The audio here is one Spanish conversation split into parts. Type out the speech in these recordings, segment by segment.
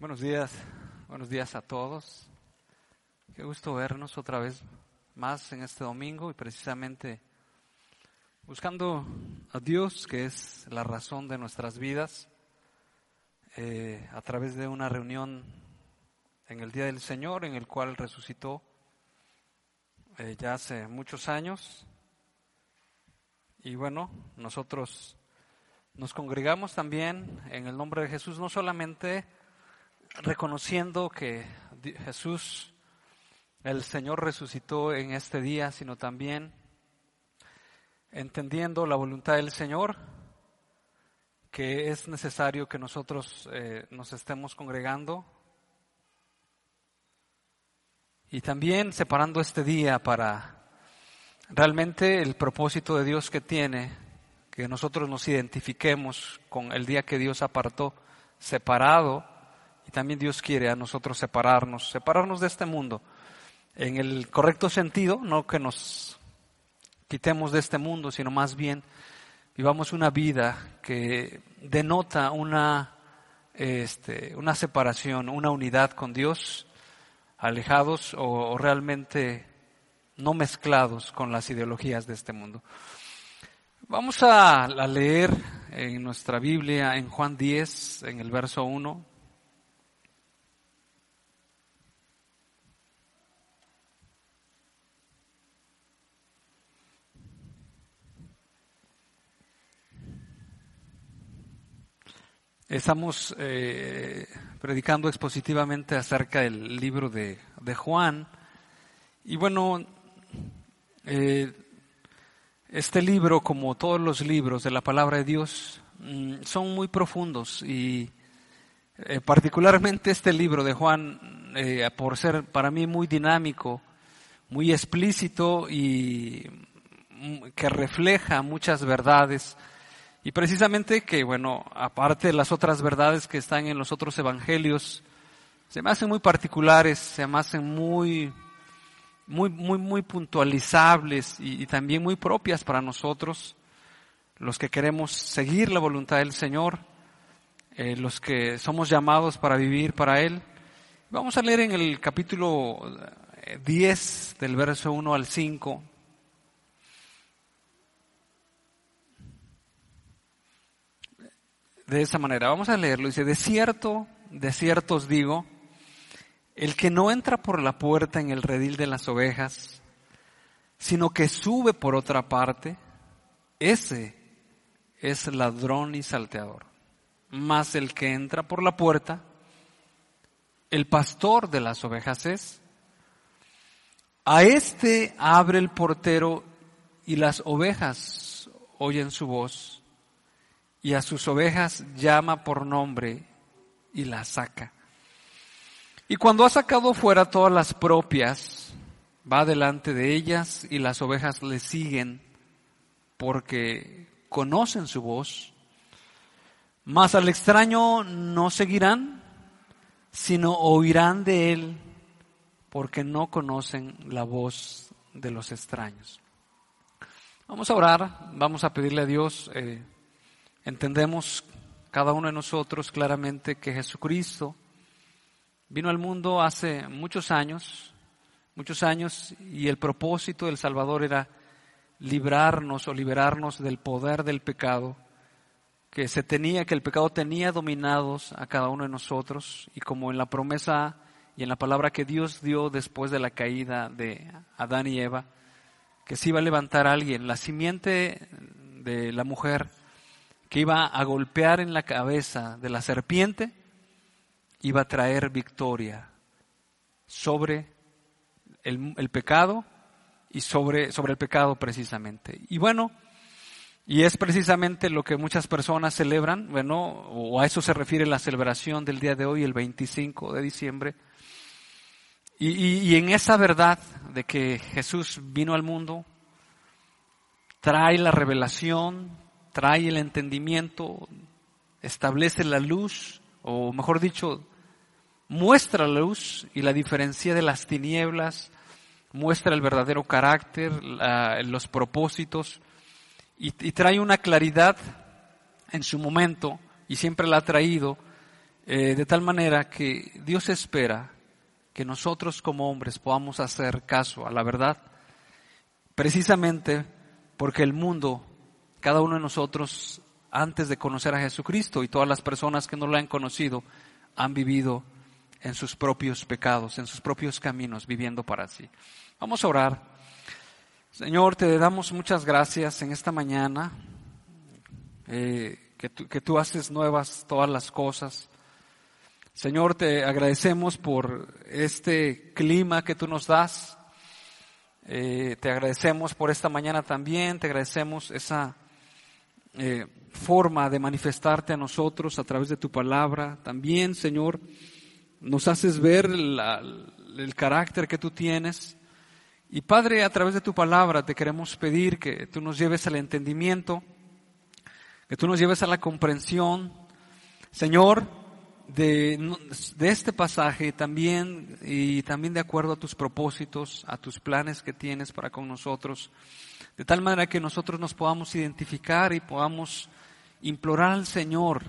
Buenos días, buenos días a todos. Qué gusto vernos otra vez más en este domingo y precisamente buscando a Dios, que es la razón de nuestras vidas, eh, a través de una reunión en el Día del Señor, en el cual resucitó eh, ya hace muchos años. Y bueno, nosotros nos congregamos también en el nombre de Jesús, no solamente reconociendo que Jesús, el Señor, resucitó en este día, sino también entendiendo la voluntad del Señor, que es necesario que nosotros eh, nos estemos congregando y también separando este día para realmente el propósito de Dios que tiene, que nosotros nos identifiquemos con el día que Dios apartó, separado, y también Dios quiere a nosotros separarnos, separarnos de este mundo, en el correcto sentido, no que nos quitemos de este mundo, sino más bien vivamos una vida que denota una, este, una separación, una unidad con Dios, alejados o, realmente no mezclados con las ideologías de este mundo. Vamos a, a leer en nuestra Biblia, en Juan 10, en el verso 1. Estamos eh, predicando expositivamente acerca del libro de, Juan. Y bueno, eh, este libro, como todos los libros de la palabra de Dios, mm, son muy profundos y eh, particularmente este libro de Juan, por ser para mí muy dinámico, muy explícito y mm, que refleja muchas verdades, y precisamente que, bueno, aparte de las otras verdades que están en los otros evangelios, se me hacen muy particulares, se me hacen muy, muy, muy, muy puntualizables y, también muy propias para nosotros, los que queremos seguir la voluntad del Señor, eh, los que somos llamados para vivir para Él. Vamos a leer en el capítulo 10 del verso 1 al 5 de esa manera. Vamos a leerlo. Dice, de cierto, de cierto os digo, el que no entra por la puerta en el redil de las ovejas, sino que sube por otra parte, ese es ladrón y salteador. Mas el que entra por la puerta, el pastor de las ovejas es, a este abre el portero y las ovejas oyen su voz y a sus ovejas llama por nombre y las saca. Y cuando ha sacado fuera todas las propias, va delante de ellas y las ovejas le siguen porque conocen su voz. Mas al extraño no seguirán, sino oirán de él porque no conocen la voz de los extraños. Vamos a orar, vamos a pedirle a Dios. Eh, Entendemos cada uno de nosotros claramente que Jesucristo vino al mundo hace muchos años, muchos años, y el propósito del Salvador era librarnos o liberarnos del poder del pecado, que se tenía, que el pecado tenía dominados a cada uno de nosotros, y como en la promesa y en la palabra que Dios dio después de la caída de Adán y Eva, que se iba a levantar alguien, la simiente de la mujer, que iba a golpear en la cabeza de la serpiente, iba a traer victoria sobre el, pecado y sobre, sobre el pecado precisamente. Y bueno, y es precisamente lo que muchas personas celebran, bueno, o a eso se refiere la celebración del día de hoy, el 25 de diciembre. Y, y, en esa verdad de que Jesús vino al mundo, trae la revelación, trae el entendimiento, establece la luz, o mejor dicho, muestra la luz y la diferencia de las tinieblas, muestra el verdadero carácter, los propósitos, y, trae una claridad en su momento, y siempre la ha traído, eh, de tal manera que Dios espera que nosotros como hombres podamos hacer caso a la verdad, precisamente porque el mundo, cada uno de nosotros, antes de conocer a Jesucristo y todas las personas que no lo han conocido, han vivido en sus propios pecados, en sus propios caminos, viviendo para sí. Vamos a orar. Señor, te damos muchas gracias en esta mañana, eh, que, tú, que tú haces nuevas todas las cosas. Señor, te agradecemos por este clima que tú nos das. Eh, te agradecemos por esta mañana también, te agradecemos esa eh, forma de manifestarte a nosotros a través de tu palabra. También, Señor, nos haces ver el carácter que tú tienes. Y Padre, a través de tu palabra te queremos pedir que tú nos lleves al entendimiento, que tú nos lleves a la comprensión. Señor, de, de, este pasaje también y también de acuerdo a tus propósitos, a tus planes que tienes para con nosotros, de tal manera que nosotros nos podamos identificar y podamos implorar al Señor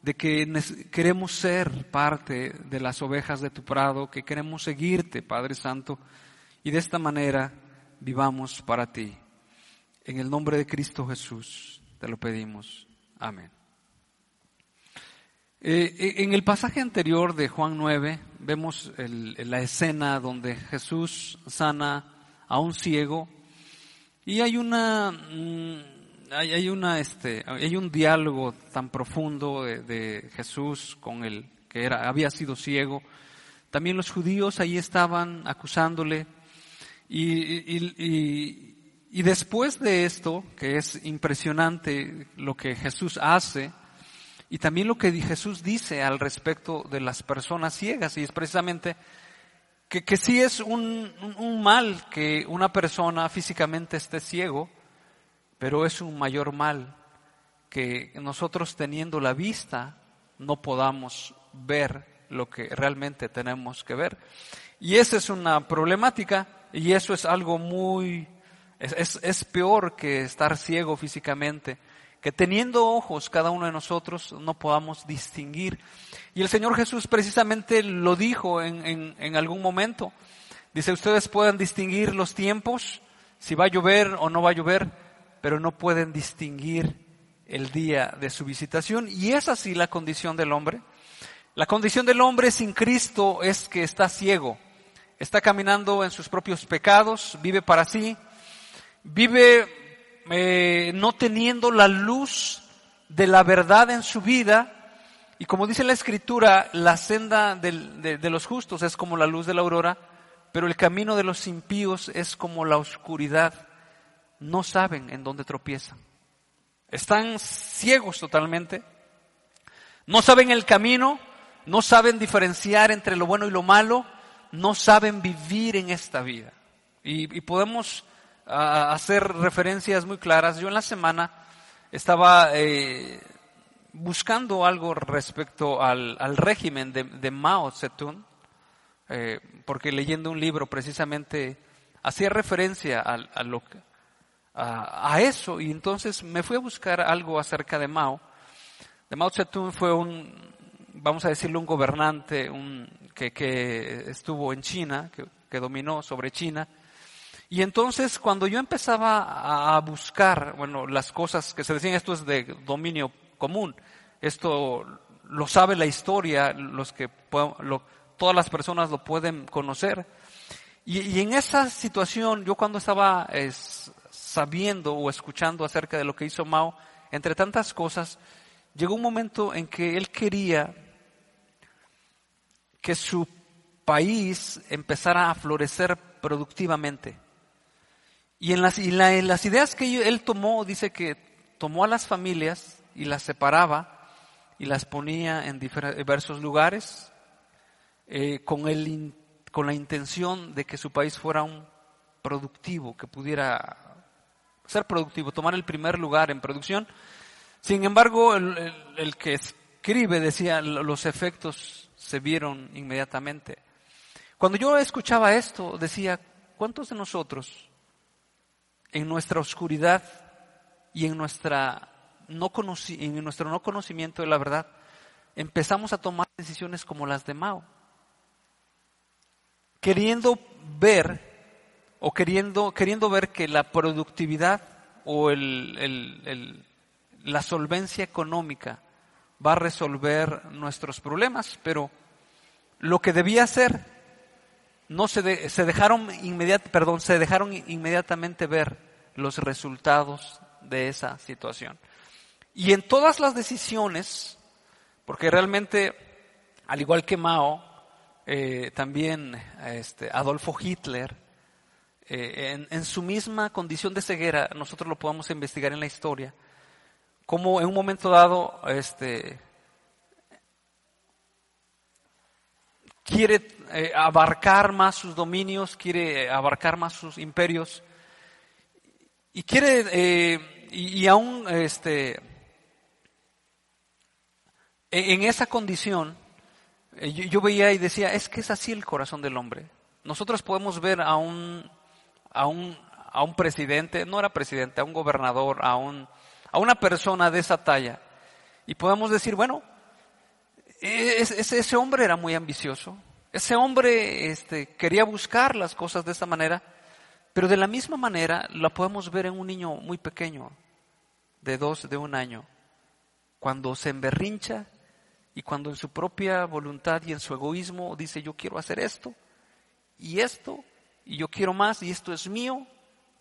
de que queremos ser parte de las ovejas de tu prado, que queremos seguirte, Padre Santo, y de esta manera vivamos para ti. En el nombre de Cristo Jesús te lo pedimos. Amén. Eh, eh, en el pasaje anterior de Juan 9 vemos la escena donde Jesús sana a un ciego y hay una mm, hay, una este hay un diálogo tan profundo de, Jesús con el que era había sido ciego. También los judíos ahí estaban acusándole y, y después de esto que es impresionante lo que Jesús hace y también lo que Jesús dice al respecto de las personas ciegas, y es precisamente que, que sí es un, un mal que una persona físicamente esté ciego, pero es un mayor mal que nosotros teniendo la vista no podamos ver lo que realmente tenemos que ver. Y esa es una problemática y eso es algo muy, es, es, es peor que estar ciego físicamente que teniendo ojos cada uno de nosotros no podamos distinguir. Y el Señor Jesús precisamente lo dijo en, en, algún momento. Dice, ustedes pueden distinguir los tiempos, si va a llover o no va a llover, pero no pueden distinguir el día de su visitación. Y es así la condición del hombre. La condición del hombre sin Cristo es que está ciego, está caminando en sus propios pecados, vive para sí, vive eh, no teniendo la luz de la verdad en su vida. Y como dice la escritura, la senda de, de los justos es como la luz de la aurora, pero el camino de los impíos es como la oscuridad. No saben en dónde tropiezan. Están ciegos totalmente. No saben el camino, no saben diferenciar entre lo bueno y lo malo, no saben vivir en esta vida. Y, y podemos a hacer referencias muy claras. Yo en la semana estaba eh, buscando algo respecto al, régimen de, Mao Zedong, eh, porque leyendo un libro precisamente hacía referencia a, a, lo, a, eso y entonces me fui a buscar algo acerca de Mao. De Mao Zedong fue un, vamos a decirlo, un gobernante un, que, que estuvo en China, que, que dominó sobre China y entonces cuando yo empezaba a buscar, bueno, las cosas que se decían, esto es de dominio común, esto lo sabe la historia, los que todas las personas lo pueden conocer. Y, en esa situación, yo cuando estaba sabiendo o escuchando acerca de lo que hizo Mao, entre tantas cosas, llegó un momento en que él quería que su país empezara a florecer productivamente. Y en las, las ideas que él tomó, dice que tomó a las familias y las separaba y las ponía en diversos lugares eh, con, el, con la intención de que su país fuera un productivo, que pudiera ser productivo, tomar el primer lugar en producción. Sin embargo, el, el que escribe decía, los efectos se vieron inmediatamente. Cuando yo escuchaba esto, decía, ¿cuántos de nosotros en nuestra oscuridad y en, nuestra no en nuestro no conocimiento de la verdad, empezamos a tomar decisiones como las de Mao, queriendo ver o queriendo, queriendo ver que la productividad o el, la solvencia económica va a resolver nuestros problemas, pero lo que debía hacer no se, se dejaron perdón, se dejaron inmediatamente ver los resultados de esa situación. Y en todas las decisiones, porque realmente, al igual que Mao, eh, también este, Adolfo Hitler, eh, en, en, su misma condición de ceguera, nosotros lo podemos investigar en la historia, como en un momento dado este, quiere eh, abarcar más sus dominios, quiere abarcar más sus imperios y quiere eh, y, aún este e, en esa condición eh, yo, veía y decía es que es así el corazón del hombre. Nosotros podemos ver a un a un a un presidente, no era presidente, a un gobernador, a un a una persona de esa talla y podemos decir bueno ese, ese hombre era muy ambicioso, ese hombre este, quería buscar las cosas de esta manera, pero de la misma manera la podemos ver en un niño muy pequeño, de dos, de un año, cuando se emberrincha y cuando en su propia voluntad y en su egoísmo dice yo quiero hacer esto y esto y yo quiero más y esto es mío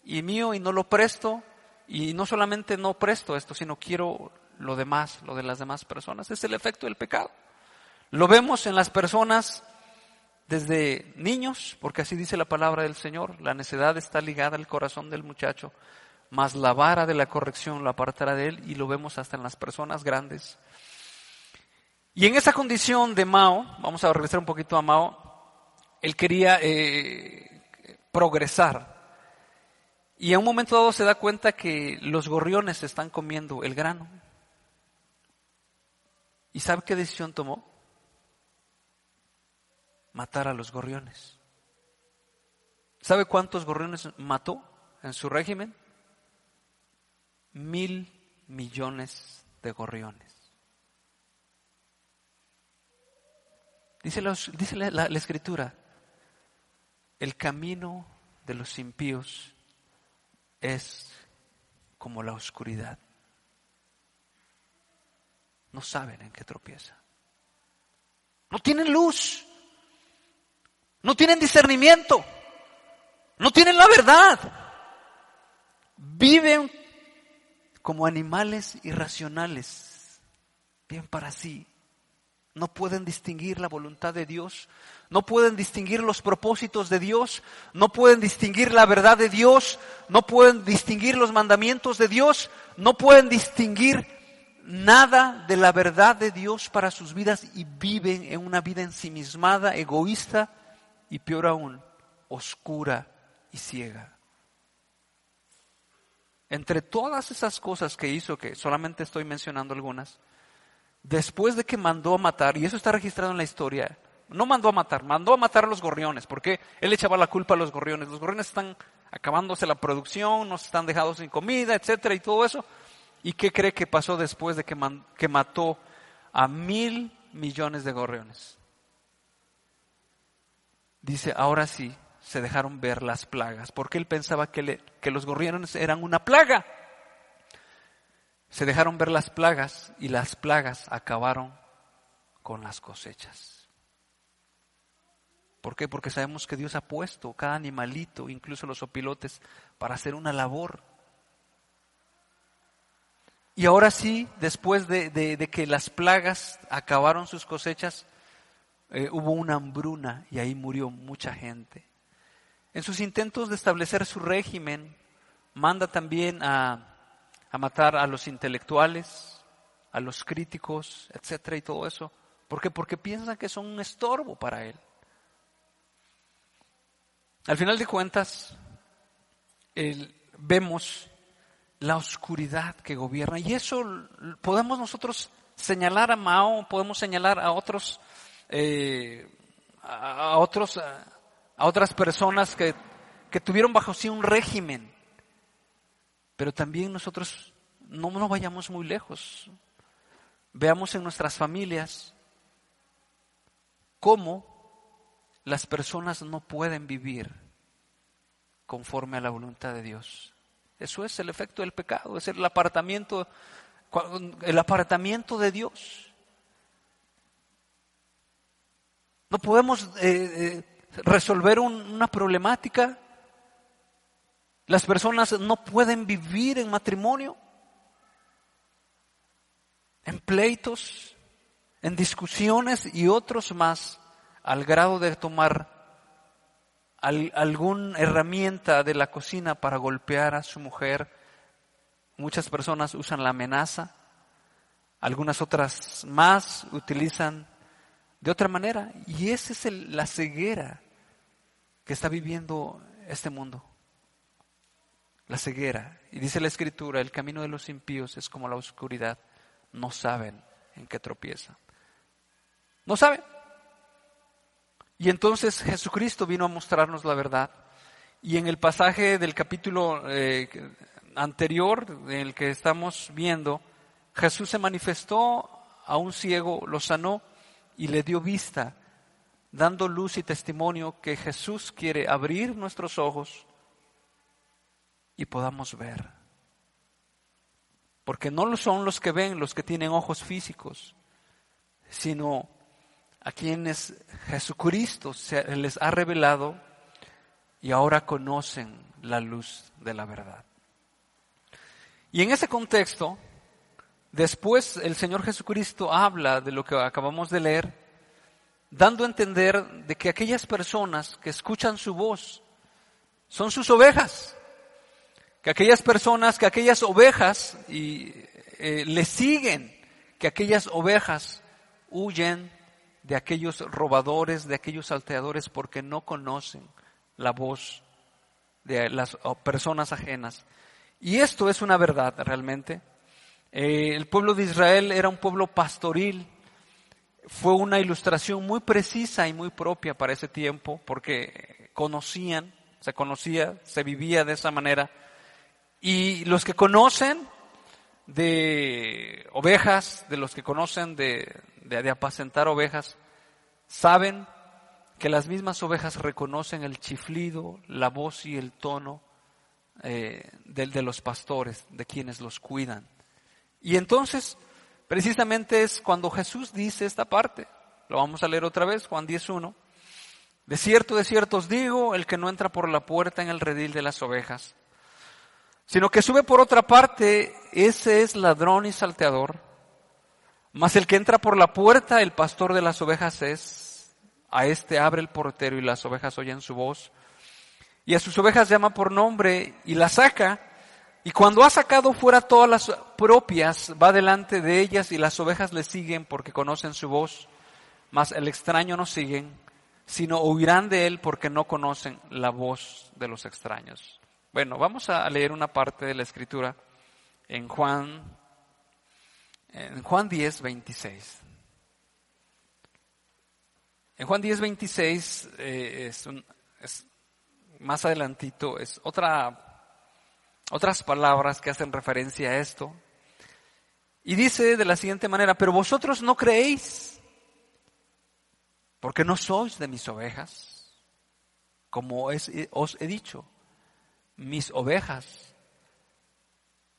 y mío y no lo presto y no solamente no presto esto, sino quiero lo demás, lo de las demás personas. Es el efecto del pecado. Lo vemos en las personas desde niños, porque así dice la palabra del Señor, la necedad está ligada al corazón del muchacho, mas la vara de la corrección lo apartará de él y lo vemos hasta en las personas grandes. Y en esa condición de Mao, vamos a regresar un poquito a Mao, él quería eh, progresar. Y en un momento dado se da cuenta que los gorriones están comiendo el grano. ¿Y sabe qué decisión tomó? Matar a los gorriones. ¿Sabe cuántos gorriones mató en su régimen? Mil millones de gorriones. Dice, la escritura, el camino de los impíos es como la oscuridad. No saben en qué tropieza. No tienen luz. No tienen discernimiento. No tienen la verdad. Viven como animales irracionales. Bien para sí. No pueden distinguir la voluntad de Dios. No pueden distinguir los propósitos de Dios. No pueden distinguir la verdad de Dios. No pueden distinguir los mandamientos de Dios. No pueden distinguir nada de la verdad de Dios para sus vidas y viven en una vida ensimismada, egoísta, y peor aún, oscura y ciega. Entre todas esas cosas que hizo, que solamente estoy mencionando algunas, después de que mandó a matar, y eso está registrado en la historia, no mandó a matar, mandó a matar a los gorriones, porque él echaba la culpa a los gorriones. Los gorriones están acabándose la producción, nos están dejando sin comida, etcétera, y todo eso. ¿Y qué cree que pasó después de que, que mató a mil millones de gorriones? Dice, ahora sí se dejaron ver las plagas, porque él pensaba que, que los gorriones eran una plaga. Se dejaron ver las plagas y las plagas acabaron con las cosechas. ¿Por qué? Porque sabemos que Dios ha puesto cada animalito, incluso los opilotes, para hacer una labor. Y ahora sí, después de, de que las plagas acabaron sus cosechas, eh, hubo una hambruna y ahí murió mucha gente. En sus intentos de establecer su régimen, manda también a, a matar a los intelectuales, a los críticos, etcétera y todo eso. ¿Por qué? Porque piensan que son un estorbo para él. Al final de cuentas, vemos la oscuridad que gobierna y eso podemos nosotros señalar a Mao, podemos señalar a otros eh, a, otros, a, otras personas que, que tuvieron bajo sí un régimen. Pero también nosotros no nos vayamos muy lejos. veamos en nuestras familias cómo las personas no pueden vivir conforme a la voluntad de Dios. Eso es el efecto del pecado, es el apartamiento, el apartamiento de Dios. No podemos eh, eh, resolver una problemática. Las personas no pueden vivir en matrimonio, en pleitos, en discusiones y otros más, al grado de tomar alguna herramienta de la cocina para golpear a su mujer. Muchas personas usan la amenaza, algunas otras más utilizan de otra manera. Y esa es la ceguera que está viviendo este mundo. La ceguera. Y dice la escritura, el camino de los impíos es como la oscuridad. No saben en qué tropiezan. No saben. Y entonces Jesucristo vino a mostrarnos la verdad. Y en el pasaje del capítulo eh, anterior, en el que estamos viendo, Jesús se manifestó a un ciego, lo sanó y le dio vista, dando luz y testimonio que Jesús quiere abrir nuestros ojos y podamos ver. Porque no son los que ven los que tienen ojos físicos, sino a quienes Jesucristo se les ha revelado y ahora conocen la luz de la verdad. Y en ese contexto, Después el Señor Jesucristo habla de lo que acabamos de leer, dando a entender de que aquellas personas que escuchan su voz son sus ovejas, que aquellas personas, que aquellas ovejas y, eh, le siguen, que aquellas ovejas huyen de aquellos robadores, de aquellos salteadores, porque no conocen la voz de las personas ajenas. Y esto es una verdad realmente. Eh, el pueblo de Israel era un pueblo pastoril. Fue una ilustración muy precisa y muy propia para ese tiempo porque conocían, se conocía, se vivía de esa manera. Y los que conocen de ovejas, de los que conocen de, de, apacentar ovejas, saben que las mismas ovejas reconocen el chiflido, la voz y el tono eh, de los pastores, de quienes los cuidan. Y entonces, precisamente es cuando Jesús dice esta parte, lo vamos a leer otra vez, Juan 10.1, de cierto, de cierto os digo, el que no entra por la puerta en el redil de las ovejas, sino que sube por otra parte, ese es ladrón y salteador, mas el que entra por la puerta, el pastor de las ovejas es, a este abre el portero y las ovejas oyen su voz, y a sus ovejas llama por nombre y las saca, y cuando ha sacado fuera todas las propias, va delante de ellas y las ovejas le siguen porque conocen su voz, mas el extraño no siguen, sino huirán de él porque no conocen la voz de los extraños. Bueno, vamos a leer una parte de la escritura en Juan, en Juan 10, 26. En Juan 10, 26, eh, es, es más adelantito, es otra otras palabras que hacen referencia a esto. Y dice de la siguiente manera, pero vosotros no creéis, porque no sois de mis ovejas, como os he dicho, mis ovejas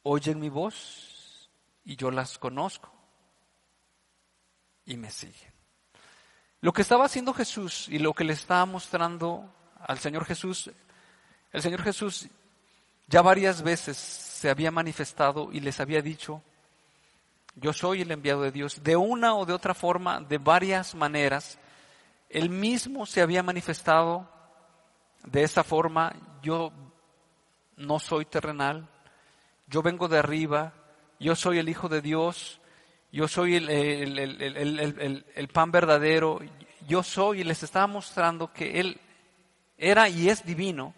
oyen mi voz y yo las conozco y me siguen. Lo que estaba haciendo Jesús y lo que le estaba mostrando al Señor Jesús, el Señor Jesús ya varias veces se había manifestado y les había dicho, yo soy el enviado de Dios. De una o de otra forma, de varias maneras, él mismo se había manifestado de esa forma, yo no soy terrenal, yo vengo de arriba, yo soy el Hijo de Dios, yo soy el, el, pan verdadero, yo soy y les estaba mostrando que Él era y es divino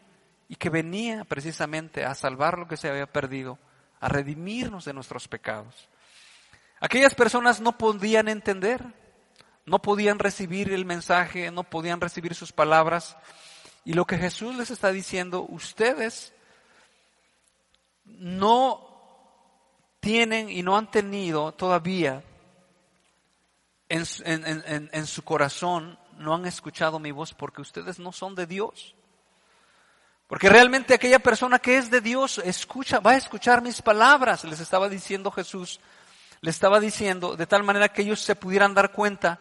y que venía precisamente a salvar lo que se había perdido, a redimirnos de nuestros pecados. Aquellas personas no podían entender, no podían recibir el mensaje, no podían recibir sus palabras. Y lo que Jesús les está diciendo, ustedes no tienen y no han tenido todavía en, en, su corazón no han escuchado mi voz porque ustedes no son de Dios. Porque realmente aquella persona que es de Dios escucha, va a escuchar mis palabras, les estaba diciendo Jesús, le estaba diciendo de tal manera que ellos se pudieran dar cuenta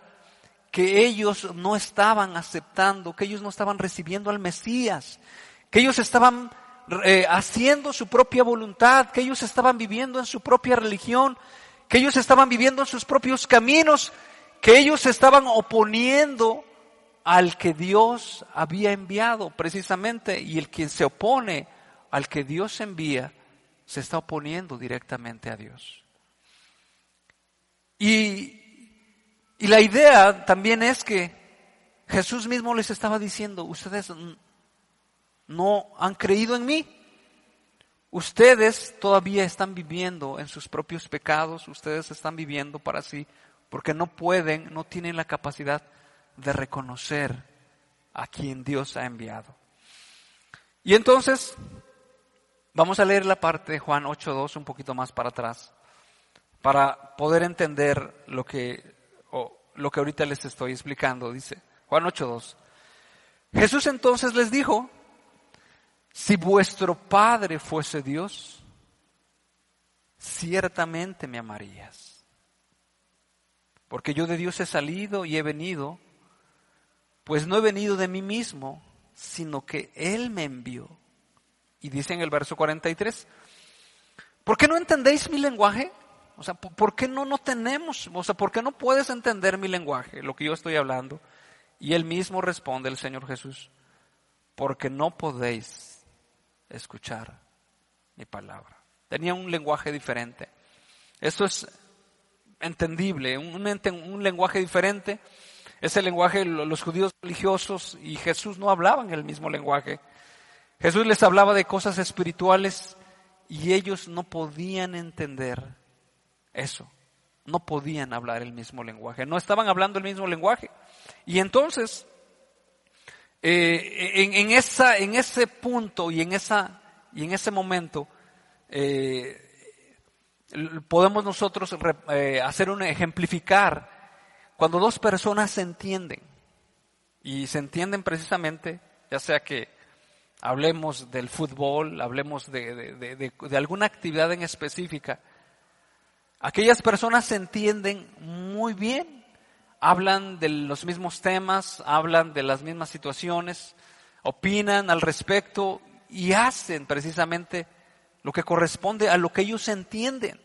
que ellos no estaban aceptando, que ellos no estaban recibiendo al Mesías, que ellos estaban eh, haciendo su propia voluntad, que ellos estaban viviendo en su propia religión, que ellos estaban viviendo en sus propios caminos, que ellos estaban oponiendo al que Dios había enviado precisamente y el quien se opone al que Dios envía se está oponiendo directamente a Dios. Y y la idea también es que Jesús mismo les estaba diciendo, ustedes no han creído en mí. Ustedes todavía están viviendo en sus propios pecados, ustedes están viviendo para sí, porque no pueden, no tienen la capacidad de reconocer a quien Dios ha enviado. Y entonces, vamos a leer la parte de Juan 8.2 un poquito más para atrás, para poder entender lo que lo que ahorita les estoy explicando, dice Juan 8.2. Jesús entonces les dijo, si vuestro Padre fuese Dios, ciertamente me amarías. Porque yo de Dios he salido y he venido, pues no he venido de mí mismo, sino que Él me envió. Y dice en el verso 43, ¿por qué no entendéis mi lenguaje? O sea, ¿por qué no no tenemos? O sea, ¿por qué no puedes entender mi lenguaje, lo que yo estoy hablando? Y él mismo responde, el Señor Jesús, porque no podéis escuchar mi palabra. Tenía un lenguaje diferente. Esto es entendible, un, un lenguaje diferente. Ese lenguaje los judíos religiosos y Jesús no hablaban el mismo lenguaje. Jesús les hablaba de cosas espirituales y ellos no podían entender eso. No podían hablar el mismo lenguaje, no estaban hablando el mismo lenguaje. Y entonces, eh, en, ese punto y en, esa, y en ese momento, eh, podemos nosotros eh, hacer un ejemplificar cuando dos personas se entienden y se entienden precisamente, ya sea que hablemos del fútbol, hablemos de, alguna actividad en específica, Aquellas personas se entienden muy bien, hablan de los mismos temas, hablan de las mismas situaciones, opinan al respecto y hacen precisamente lo que corresponde a lo que ellos entienden.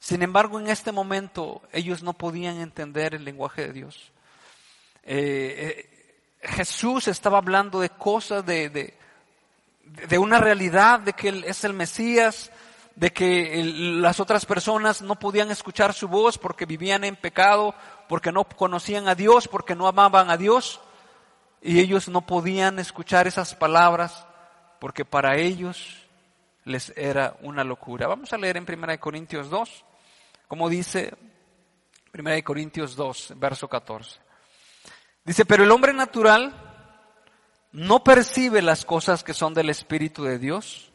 Sin embargo, en este momento ellos no podían entender el lenguaje de Dios. Eh, eh, Jesús estaba hablando de cosas, de, de, una realidad, de que Él es el Mesías, de que las otras personas no podían escuchar su voz porque vivían en pecado, porque no conocían a Dios, porque no amaban a Dios. Y ellos no podían escuchar esas palabras porque para ellos les era una locura. Vamos a leer en 1 Corintios 2, como dice 1 Corintios 2, verso 14. Dice, pero el hombre natural no percibe las cosas que son del Espíritu de Dios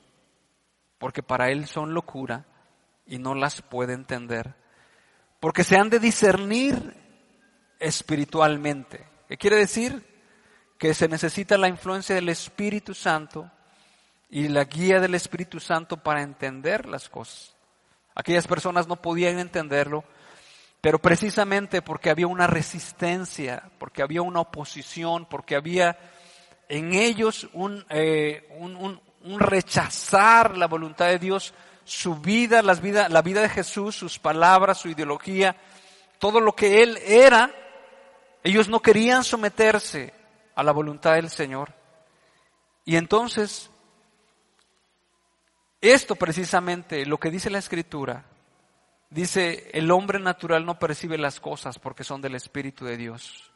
porque para él son locura y no las puede entender, porque se han de discernir espiritualmente. ¿Qué quiere decir? Que se necesita la influencia del Espíritu Santo y la guía del Espíritu Santo para entender las cosas. Aquellas personas no podían entenderlo, pero precisamente porque había una resistencia, porque había una oposición, porque había en ellos un, eh, un, un rechazar la voluntad de Dios, su vida, las vida, la vida de Jesús, sus palabras, su ideología, todo lo que Él era, ellos no querían someterse a la voluntad del Señor. Y entonces, esto precisamente, lo que dice la Escritura, dice, el hombre natural no percibe las cosas porque son del Espíritu de Dios,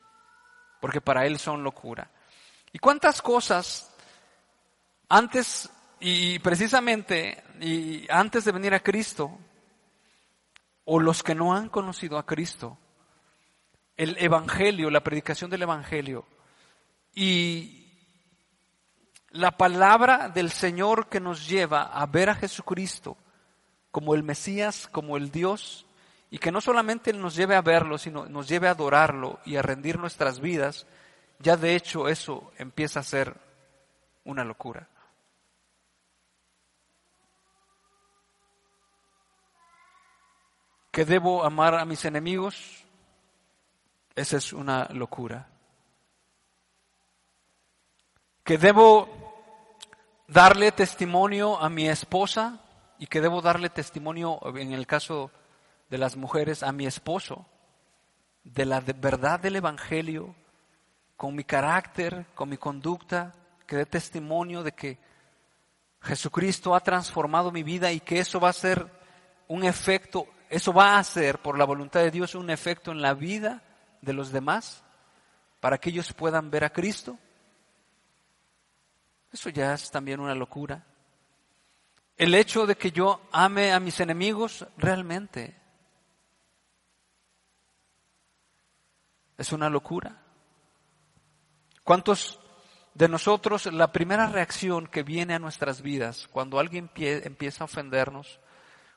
porque para Él son locura. ¿Y cuántas cosas antes, y precisamente, antes de venir a Cristo, o los que no han conocido a Cristo, el Evangelio, la predicación del Evangelio, y la palabra del Señor que nos lleva a ver a Jesucristo como el Mesías, como el Dios, y que no solamente nos lleve a verlo, sino nos lleve a adorarlo y a rendir nuestras vidas, ya de hecho eso empieza a ser una locura. Que debo amar a mis enemigos, esa es una locura. Que debo darle testimonio a mi esposa y que debo darle testimonio, en el caso de las mujeres, a mi esposo, de la verdad del Evangelio, con mi carácter, con mi conducta, que dé testimonio de que Jesucristo ha transformado mi vida y que eso va a ser un efecto, eso va a ser por la voluntad de Dios un efecto en la vida de los demás, para que ellos puedan ver a Cristo. Eso ya es también una locura. El hecho de que yo ame a mis enemigos realmente es una locura. ¿Cuántos de nosotros la primera reacción que viene a nuestras vidas cuando alguien empieza a ofendernos,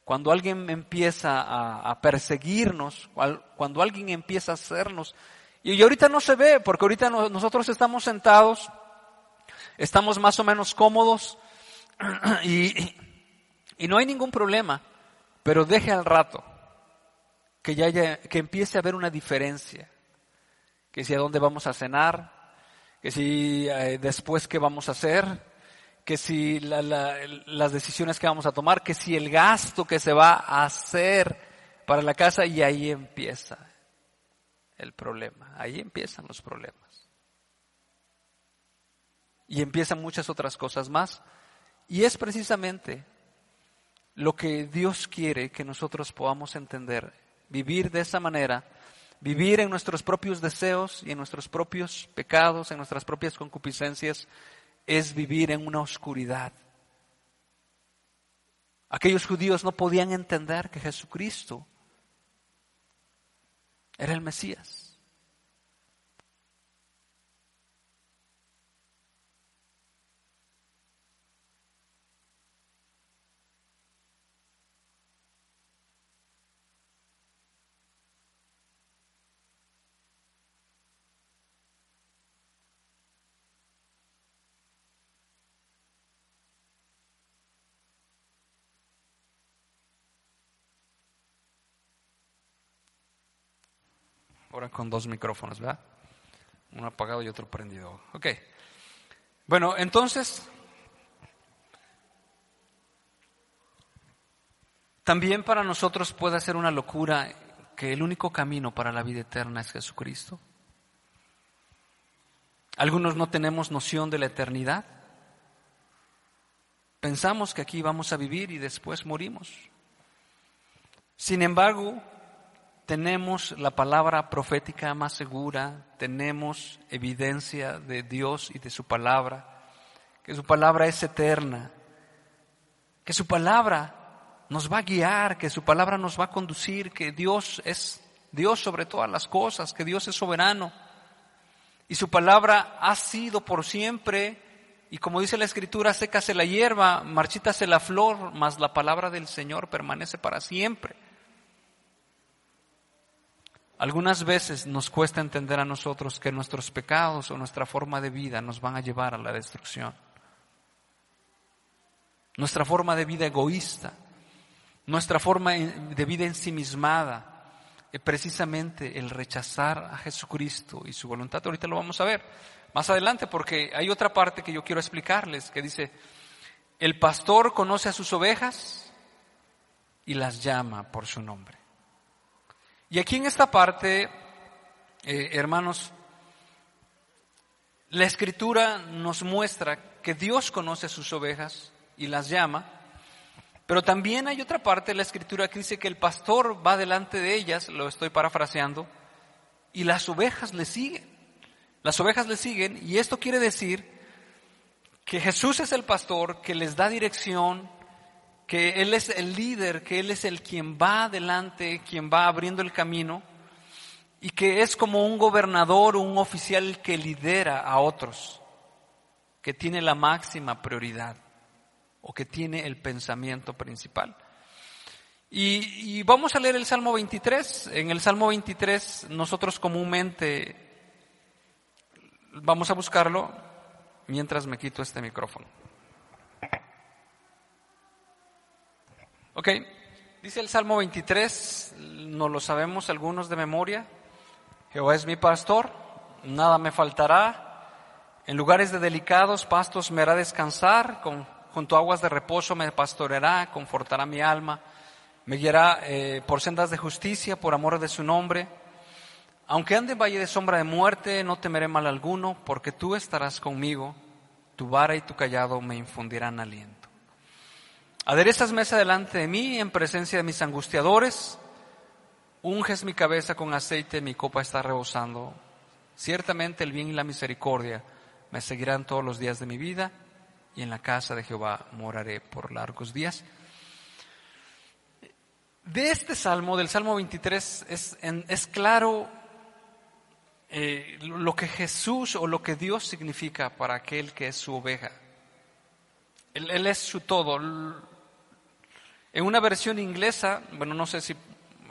cuando alguien empieza a, perseguirnos, cuando alguien empieza a hacernos, y ahorita no se ve, porque ahorita nosotros estamos sentados, estamos más o menos cómodos y, y no hay ningún problema, pero deje al rato que ya haya, que empiece a haber una diferencia, que si a dónde vamos a cenar, que si eh, después qué vamos a hacer, que si las decisiones que vamos a tomar, que si el gasto que se va a hacer para la casa y ahí empieza el problema, ahí empiezan los problemas. Y empiezan muchas otras cosas más. Y es precisamente lo que Dios quiere que nosotros podamos entender, vivir de esa manera, vivir en nuestros propios deseos y en nuestros propios pecados, en nuestras propias concupiscencias, es vivir en una oscuridad. Aquellos judíos no podían entender que Jesucristo era el Mesías. Con dos micrófonos, ¿verdad? Uno apagado y otro prendido. Ok. Bueno, entonces, también para nosotros puede ser una locura que el único camino para la vida eterna es Jesucristo. Algunos no tenemos noción de la eternidad. Pensamos que aquí vamos a vivir y después morimos. Sin embargo, tenemos la palabra profética más segura, tenemos evidencia de Dios y de su palabra, que su palabra es eterna, que su palabra nos va a guiar, que su palabra nos va a conducir, que Dios es Dios sobre todas las cosas, que Dios es soberano. Y su palabra ha sido por siempre, y como dice la escritura, sécase la hierba, marchítase la flor, mas la palabra del Señor permanece para siempre. Algunas veces nos cuesta entender a nosotros que nuestros pecados o nuestra forma de vida nos van a llevar a la destrucción. Nuestra forma de vida egoísta, nuestra forma de vida ensimismada, es precisamente el rechazar a Jesucristo y su voluntad. Ahorita lo vamos a ver más adelante porque hay otra parte que yo quiero explicarles que dice, el pastor conoce a sus ovejas y las llama por su nombre. Y aquí en esta parte, eh, hermanos, la escritura nos muestra que Dios conoce sus ovejas y las llama, pero también hay otra parte de la escritura que dice que el pastor va delante de ellas, lo estoy parafraseando, y las ovejas le siguen. Las ovejas le siguen y esto quiere decir que Jesús es el pastor que les da dirección, que Él es el líder, que Él es el quien va adelante, quien va abriendo el camino, y que es como un gobernador o un oficial que lidera a otros, que tiene la máxima prioridad o que tiene el pensamiento principal. Y, y, vamos a leer el Salmo 23. En el Salmo 23 nosotros comúnmente vamos a buscarlo mientras me quito este micrófono. Ok, dice el Salmo 23, no lo sabemos algunos de memoria. Jehová es mi pastor, nada me faltará. En lugares de delicados pastos me hará descansar, con, junto a aguas de reposo me pastoreará, confortará mi alma, me guiará eh, por sendas de justicia, por amor de su nombre. Aunque ande en valle de sombra de muerte, no temeré mal alguno, porque tú estarás conmigo, tu vara y tu callado me infundirán aliento. Aderezas mesa delante de mí en presencia de mis angustiadores, unges mi cabeza con aceite, mi copa está rebosando. Ciertamente el bien y la misericordia me seguirán todos los días de mi vida y en la casa de Jehová moraré por largos días. De este salmo, del Salmo 23, es, es claro eh, lo que Jesús o lo que Dios significa para aquel que es su oveja. Él, es su todo. En una versión inglesa, bueno, no sé si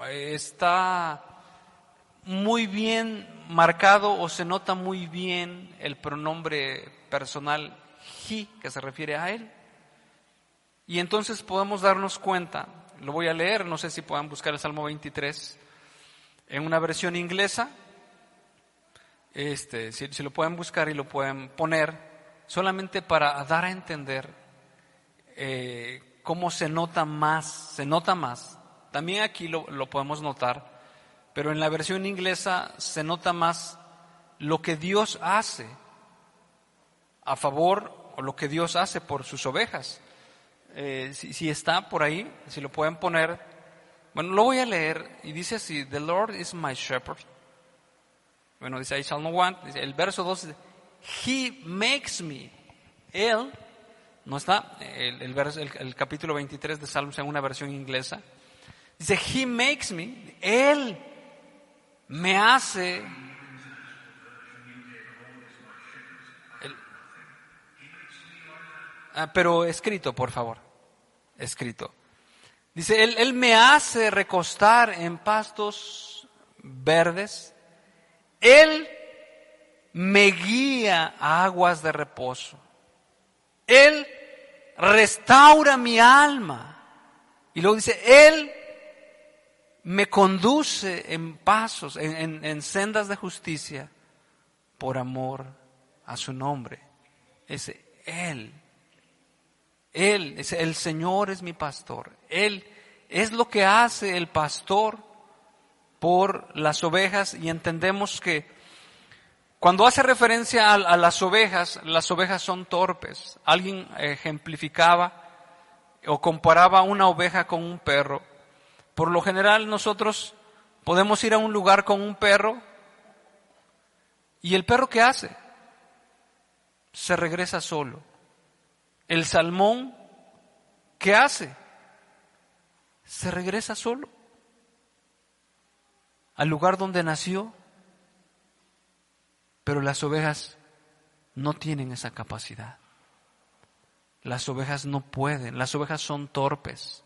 está muy bien marcado o se nota muy bien el pronombre personal he, que se refiere a él. Y entonces podemos darnos cuenta, lo voy a leer, no sé si puedan buscar el Salmo 23 en una versión inglesa, este, si, si lo pueden buscar y lo pueden poner, solamente para dar a entender eh, cómo se nota más, se nota más. También aquí lo, lo podemos notar, pero en la versión inglesa se nota más lo que Dios hace a favor o lo que Dios hace por sus ovejas. Eh, si, está por ahí, si lo pueden poner, bueno, lo voy a leer y dice así, The Lord is my shepherd. Bueno, dice I shall not want. El verso 2 dice, He makes me. Él, no está, el, el, verso, el, capítulo 23 de Salmos en una versión inglesa. Dice, He makes me. Él me hace ah, pero escrito, por favor, escrito. Dice, él, él me hace recostar en pastos verdes, Él me guía a aguas de reposo, Él restaura mi alma. Y luego dice, Él me conduce en pasos, en, en, en, sendas de justicia, por amor a su nombre. Es Él. Él, es, el Señor es mi pastor. Él es lo que hace el pastor por las ovejas y entendemos que cuando hace referencia a, las ovejas, las ovejas son torpes. Alguien ejemplificaba o comparaba una oveja con un perro por lo general nosotros podemos ir a un lugar con un perro y el perro ¿qué hace? Se regresa solo. El salmón ¿qué hace? Se regresa solo al lugar donde nació. Pero las ovejas no tienen esa capacidad. Las ovejas no pueden, las ovejas son torpes.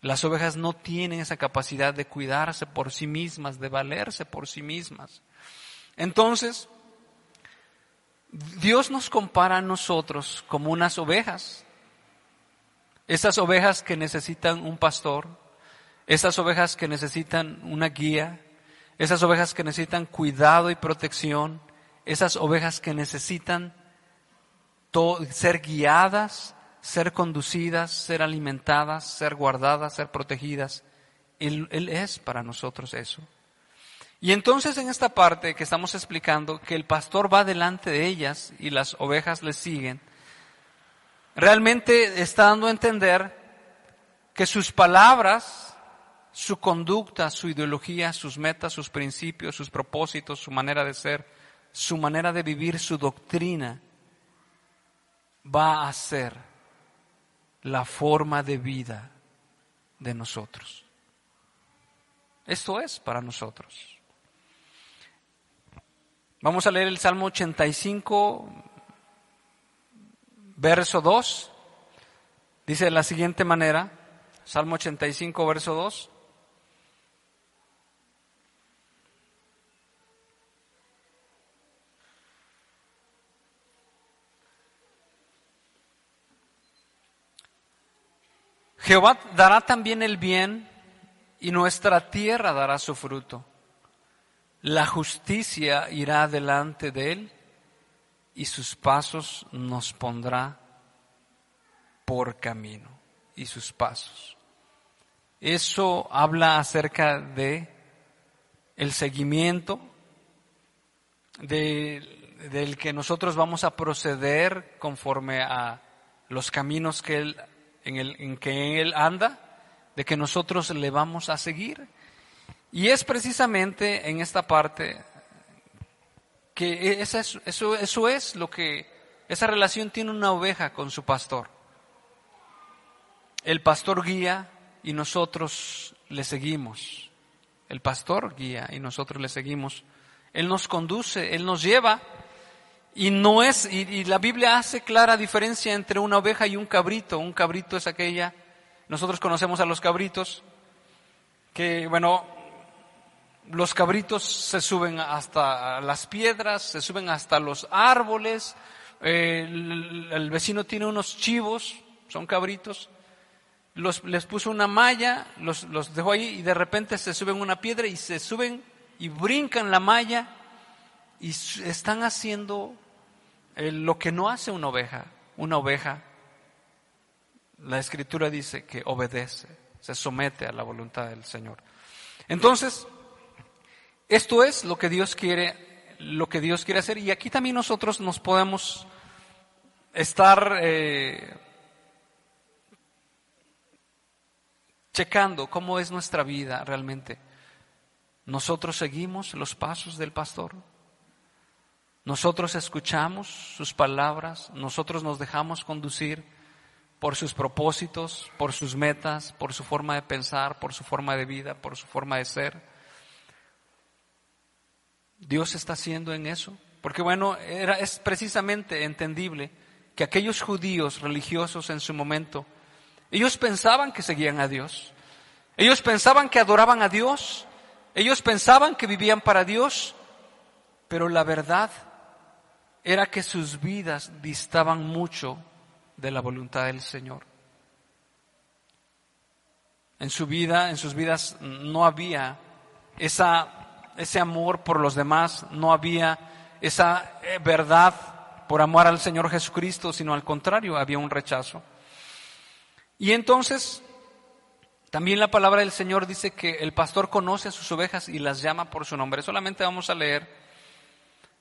Las ovejas no tienen esa capacidad de cuidarse por sí mismas, de valerse por sí mismas. Entonces, Dios nos compara a nosotros como unas ovejas. Esas ovejas que necesitan un pastor, esas ovejas que necesitan una guía, esas ovejas que necesitan cuidado y protección, esas ovejas que necesitan ser guiadas ser conducidas, ser alimentadas, ser guardadas, ser protegidas. Él, es para nosotros eso. Y entonces en esta parte que estamos explicando, que el pastor va delante de ellas y las ovejas le siguen, realmente está dando a entender que sus palabras, su conducta, su ideología, sus metas, sus principios, sus propósitos, su manera de ser, su manera de vivir, su doctrina, va a ser la forma de vida de nosotros. Esto es para nosotros. Vamos a leer el Salmo 85, verso 2. Dice de la siguiente manera, Salmo 85, verso 2. Jehová dará también el bien y nuestra tierra dará su fruto. La justicia irá delante de él y sus pasos nos pondrá por camino y sus pasos. Eso habla acerca de el seguimiento del que nosotros vamos a proceder conforme a los caminos que él en, el, en que Él anda, de que nosotros le vamos a seguir. Y es precisamente en esta parte que eso, eso, eso es lo que, esa relación tiene una oveja con su pastor. El pastor guía y nosotros le seguimos. El pastor guía y nosotros le seguimos. Él nos conduce, Él nos lleva y no es, y, la Biblia hace clara diferencia entre una oveja y un cabrito. Un cabrito es aquella, nosotros conocemos a los cabritos, que bueno, los cabritos se suben hasta las piedras, se suben hasta los árboles, el, vecino tiene unos chivos, son cabritos, los, les puso una malla, los, los dejó ahí y de repente se suben una piedra y se suben y brincan la malla y están haciendo lo que no hace una oveja, una oveja, la escritura dice que obedece, se somete a la voluntad del Señor. Entonces, esto es lo que Dios quiere, lo que Dios quiere hacer. Y aquí también nosotros nos podemos estar eh, checando cómo es nuestra vida realmente. Nosotros seguimos los pasos del pastor. Nosotros escuchamos sus palabras, nosotros nos dejamos conducir por sus propósitos, por sus metas, por su forma de pensar, por su forma de vida, por su forma de ser. Dios está haciendo en eso, porque bueno, era, es precisamente entendible que aquellos judíos religiosos en su momento, ellos pensaban que seguían a Dios, ellos pensaban que adoraban a Dios, ellos pensaban que vivían para Dios, pero la verdad era que sus vidas distaban mucho de la voluntad del Señor. En su vida, en sus vidas no había esa, ese amor por los demás, no había esa eh, verdad por amor al Señor Jesucristo, sino al contrario, había un rechazo. Y entonces, también la palabra del Señor dice que el pastor conoce a sus ovejas y las llama por su nombre. Solamente vamos a leer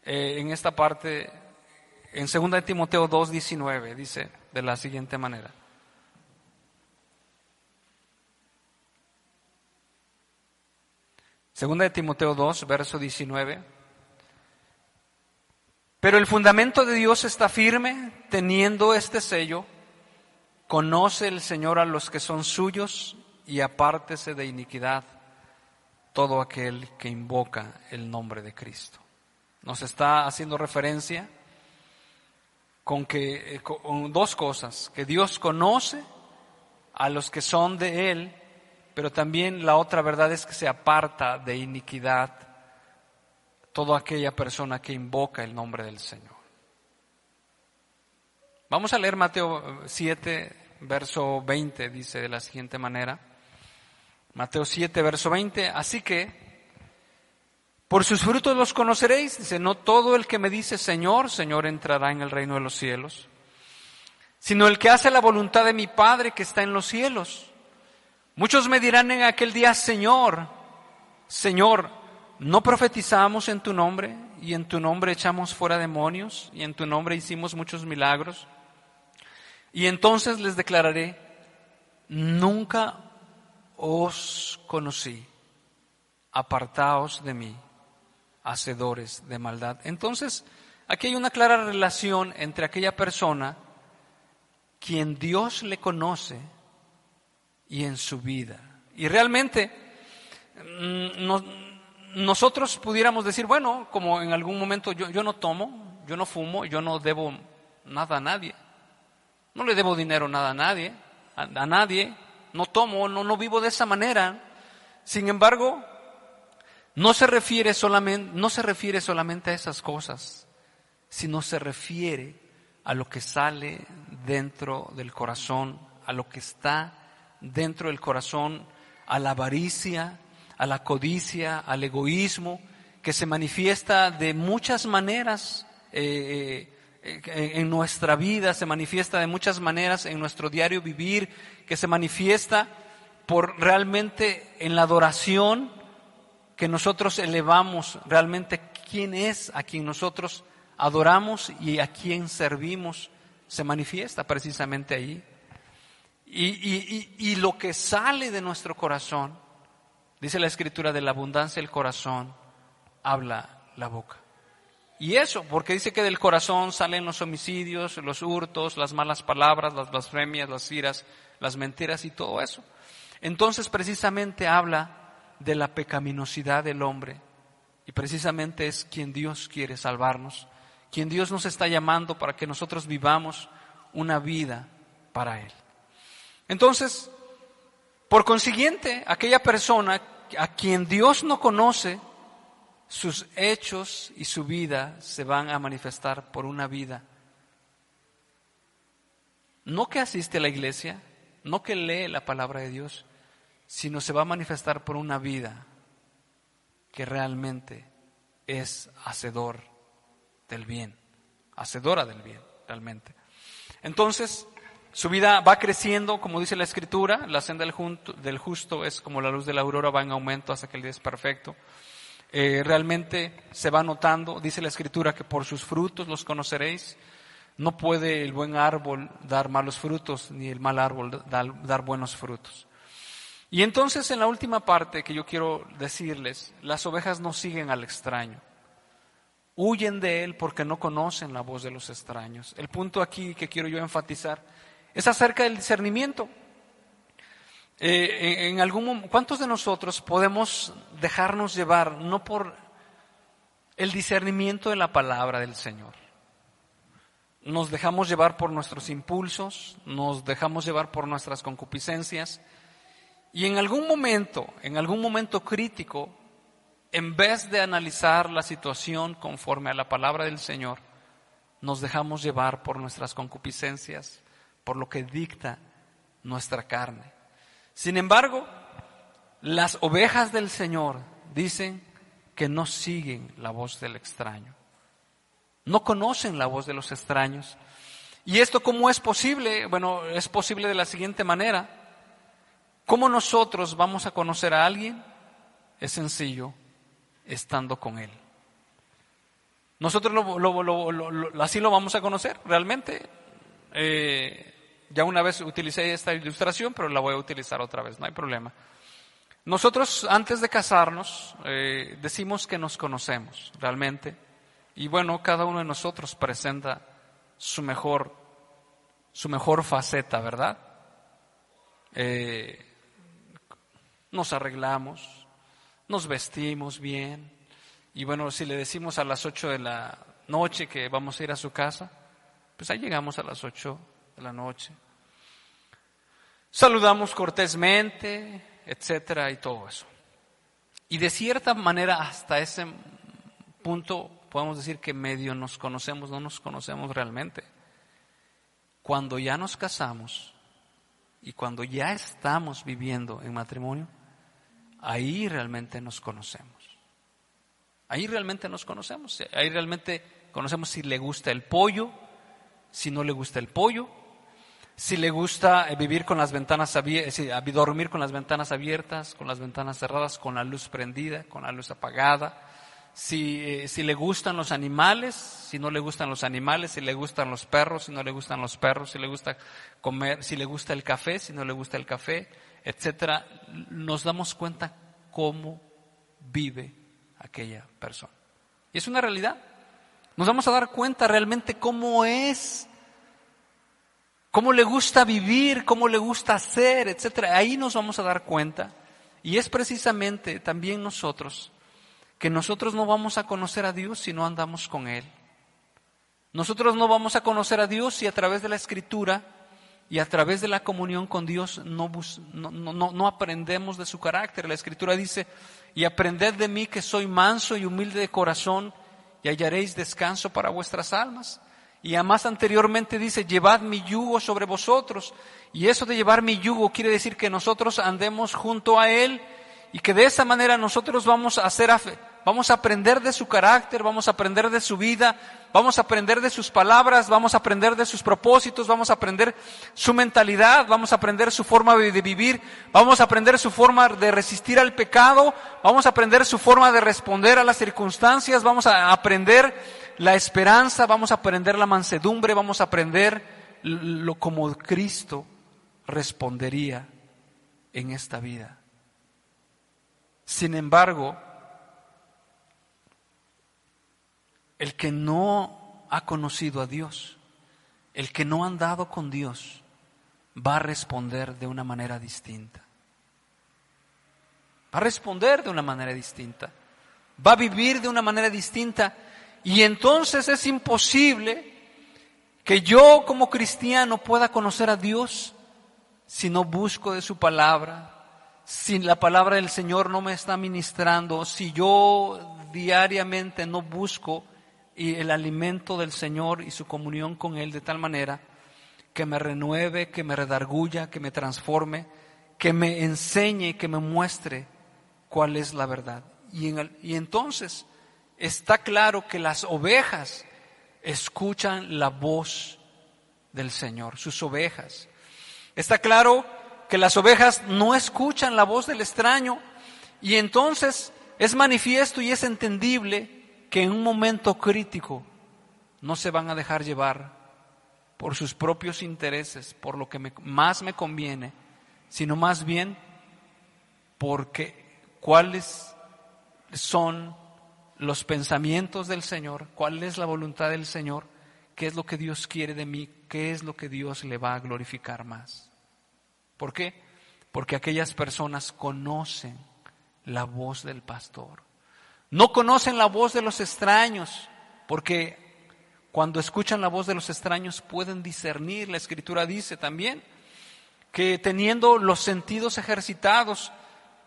eh, en esta parte, en 2 de Timoteo 2, 19, dice de la siguiente manera. Segunda de Timoteo 2, verso 19. Pero el fundamento de Dios está firme, teniendo este sello. Conoce el Señor a los que son suyos y apártese de iniquidad todo aquel que invoca el nombre de Cristo nos está haciendo referencia con que eh, con dos cosas, que Dios conoce a los que son de él, pero también la otra verdad es que se aparta de iniquidad toda aquella persona que invoca el nombre del Señor. Vamos a leer Mateo 7, verso 20, dice de la siguiente manera. Mateo 7, verso 20, así que por sus frutos los conoceréis. Dice, no todo el que me dice Señor, Señor entrará en el reino de los cielos, sino el que hace la voluntad de mi Padre que está en los cielos. Muchos me dirán en aquel día, Señor, Señor, ¿no profetizamos en tu nombre y en tu nombre echamos fuera demonios y en tu nombre hicimos muchos milagros? Y entonces les declararé, nunca os conocí, apartaos de mí hacedores de maldad. Entonces, aquí hay una clara relación entre aquella persona quien Dios le conoce y en su vida. Y realmente mm, nosotros pudiéramos decir, bueno, como en algún momento yo, yo no tomo, yo no fumo, yo no debo nada a nadie. No le debo dinero nada a nadie, a, a nadie, no tomo, no, no vivo de esa manera. Sin embargo, no se refiere solamente, no se refiere solamente a esas cosas, sino se refiere a lo que sale dentro del corazón, a lo que está dentro del corazón, a la avaricia, a la codicia, al egoísmo, que se manifiesta de muchas maneras eh, eh, en nuestra vida, se manifiesta de muchas maneras en nuestro diario vivir, que se manifiesta por realmente en la adoración que nosotros elevamos, realmente quién es a quien nosotros adoramos y a quien servimos, se manifiesta precisamente ahí. Y, y lo que sale de nuestro corazón, dice la escritura, de la abundancia del corazón, habla la boca. Y eso, porque dice que del corazón salen los homicidios, los hurtos, las malas palabras, las blasfemias, las iras, las mentiras y todo eso. Entonces precisamente habla de la pecaminosidad del hombre y precisamente es quien Dios quiere salvarnos, quien Dios nos está llamando para que nosotros vivamos una vida para Él. Entonces, por consiguiente, aquella persona a quien Dios no conoce, sus hechos y su vida se van a manifestar por una vida. No que asiste a la iglesia, no que lee la palabra de Dios, sino se va a manifestar por una vida que realmente es hacedor del bien, hacedora del bien, realmente. Entonces, su vida va creciendo, como dice la Escritura, la senda del justo es como la luz de la aurora, va en aumento hasta que el día es perfecto. Eh, realmente se va notando, dice la escritura, que por sus frutos los conoceréis. No puede el buen árbol dar malos frutos, ni el mal árbol dar, buenos frutos. Y entonces en la última parte que yo quiero decirles, las ovejas no siguen al extraño. Huyen de él porque no conocen la voz de los extraños. El punto aquí que quiero yo enfatizar es acerca del discernimiento. Eh, en algún ¿Cuántos de nosotros podemos dejarnos llevar no por el discernimiento de la palabra del Señor? Nos dejamos llevar por nuestros impulsos, nos dejamos llevar por nuestras concupiscencias y en algún momento, en algún momento crítico, en vez de analizar la situación conforme a la palabra del Señor, nos dejamos llevar por nuestras concupiscencias, por lo que dicta nuestra carne. Sin embargo, las ovejas del Señor dicen que no siguen la voz del extraño. No conocen la voz de los extraños. ¿Y esto cómo es posible? Bueno, es posible de la siguiente manera. ¿Cómo nosotros vamos a conocer a alguien? Es sencillo, estando con él. Nosotros así lo vamos a conocer realmente. Eh, ya una vez utilicé esta ilustración, pero la voy a utilizar otra vez, no hay problema. Nosotros antes de casarnos eh, decimos que nos conocemos realmente y bueno, cada uno de nosotros presenta su mejor, su mejor faceta, ¿verdad? Eh, nos arreglamos, nos vestimos bien y bueno, si le decimos a las 8 de la noche que vamos a ir a su casa, pues ahí llegamos a las 8 de la noche. Saludamos cortésmente, etcétera, y todo eso. Y de cierta manera, hasta ese punto, podemos decir que medio nos conocemos, no nos conocemos realmente. Cuando ya nos casamos y cuando ya estamos viviendo en matrimonio, ahí realmente nos conocemos. Ahí realmente nos conocemos. Ahí realmente conocemos si le gusta el pollo, si no le gusta el pollo, si le gusta eh, vivir con las ventanas abiertas, dormir con las ventanas abiertas, con las ventanas cerradas, con la luz prendida, con la luz apagada, si, eh, si le gustan los animales, si no le gustan los animales, si le gustan los perros, si no le gustan los perros, si le gusta comer, si le gusta el café, si no le gusta el café, etcétera, nos damos cuenta cómo vive aquella persona. Y es una realidad. Nos vamos a dar cuenta realmente cómo es cómo le gusta vivir, cómo le gusta hacer, etcétera. Ahí nos vamos a dar cuenta. Y es precisamente también nosotros que nosotros no vamos a conocer a Dios si no andamos con Él. Nosotros no vamos a conocer a Dios si a través de la Escritura y a través de la comunión con Dios no, no, no, aprendemos de su carácter. La Escritura dice, y aprended de mí que soy manso y humilde de corazón y hallaréis descanso para vuestras almas. Y además anteriormente dice, llevad mi yugo sobre vosotros. Y eso de llevar mi yugo quiere decir que nosotros andemos junto a Él y que de esa manera nosotros vamos a hacer, vamos a aprender de su carácter, vamos a aprender de su vida, vamos a aprender de sus palabras, vamos a aprender de sus propósitos, vamos a aprender su mentalidad, vamos a aprender su forma de vivir, vamos a aprender su forma de resistir al pecado, vamos a aprender su forma de responder a las circunstancias, vamos a aprender la esperanza, vamos a aprender la mansedumbre, vamos a aprender lo como Cristo respondería en esta vida. Sin embargo, el que no ha conocido a Dios, el que no ha andado con Dios, va a responder de una manera distinta. Va a responder de una manera distinta. Va a vivir de una manera distinta y entonces es imposible que yo como cristiano pueda conocer a Dios si no busco de su palabra, si la palabra del Señor no me está ministrando, si yo diariamente no busco el alimento del Señor y su comunión con Él de tal manera que me renueve, que me redarguya, que me transforme, que me enseñe, que me muestre cuál es la verdad. Y, y entonces está claro que las ovejas escuchan la voz del Señor, sus ovejas. Está claro que las ovejas no escuchan la voz del extraño y entonces es manifiesto y es entendible que en un momento crítico no se van a dejar llevar por sus propios intereses, por lo que más me conviene, sino más bien porque cuáles son los pensamientos del Señor, cuál es la voluntad del Señor, qué es lo que Dios quiere de mí, qué es lo que Dios le va a glorificar más. ¿Por qué? Porque aquellas personas conocen la voz del pastor. No conocen la voz de los extraños, porque cuando escuchan la voz de los extraños pueden discernir. La escritura dice también que teniendo los sentidos ejercitados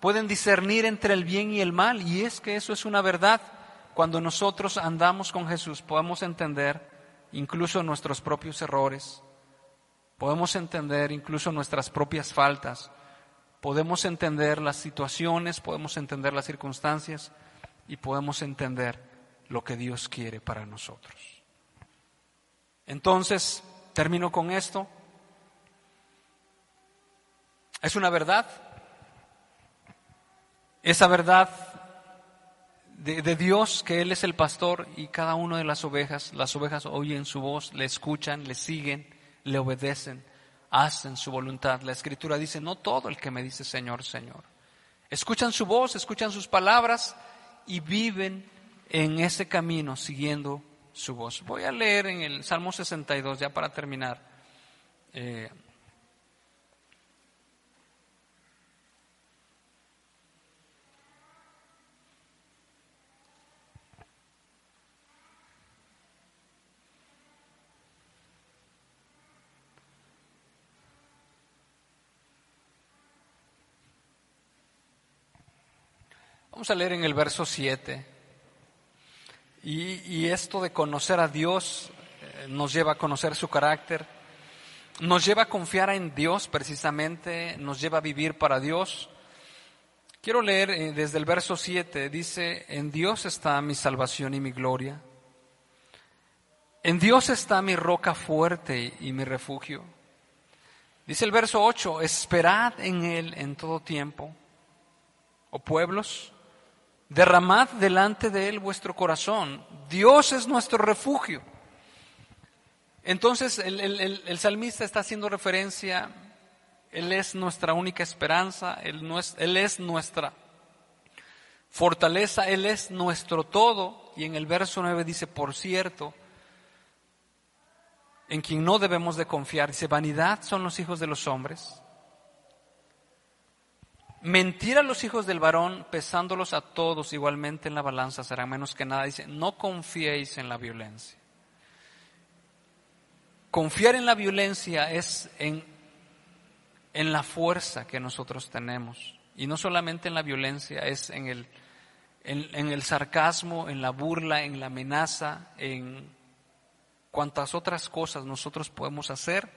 pueden discernir entre el bien y el mal. Y es que eso es una verdad cuando nosotros andamos con Jesús, podemos entender incluso nuestros propios errores, podemos entender incluso nuestras propias faltas, podemos entender las situaciones, podemos entender las circunstancias y podemos entender lo que Dios quiere para nosotros. Entonces, termino con esto. Es una verdad. Esa verdad de, Dios, que Él es el pastor y cada una de las ovejas, las ovejas oyen su voz, le escuchan, le siguen, le obedecen, hacen su voluntad. La escritura dice, no todo el que me dice Señor, Señor. Escuchan su voz, escuchan sus palabras y viven en ese camino siguiendo su voz. Voy a leer en el Salmo 62, ya para terminar. Eh, Vamos a leer en el verso 7. Y, esto de conocer a Dios eh, nos lleva a conocer su carácter, nos lleva a confiar en Dios precisamente, nos lleva a vivir para Dios. Quiero leer eh, desde el verso 7, dice, en Dios está mi salvación y mi gloria. En Dios está mi roca fuerte y mi refugio. Dice el verso 8, esperad en Él en todo tiempo. O pueblos, derramad delante de Él vuestro corazón. Dios es nuestro refugio. Entonces el, salmista está haciendo referencia, Él es nuestra única esperanza, él, él es nuestra fortaleza, Él es nuestro todo. Y en el verso 9 dice, por cierto, en quien no debemos de confiar, dice, vanidad son los hijos de los hombres Mentir a los hijos del varón, pesándolos a todos igualmente en la balanza, será menos que nada. Dice, no confiéis en la violencia. confiar en la violencia es en, en la fuerza que nosotros tenemos. Y no solamente en la violencia, es en el, en, el sarcasmo, en la burla, en la amenaza, en cuantas otras cosas nosotros podemos hacer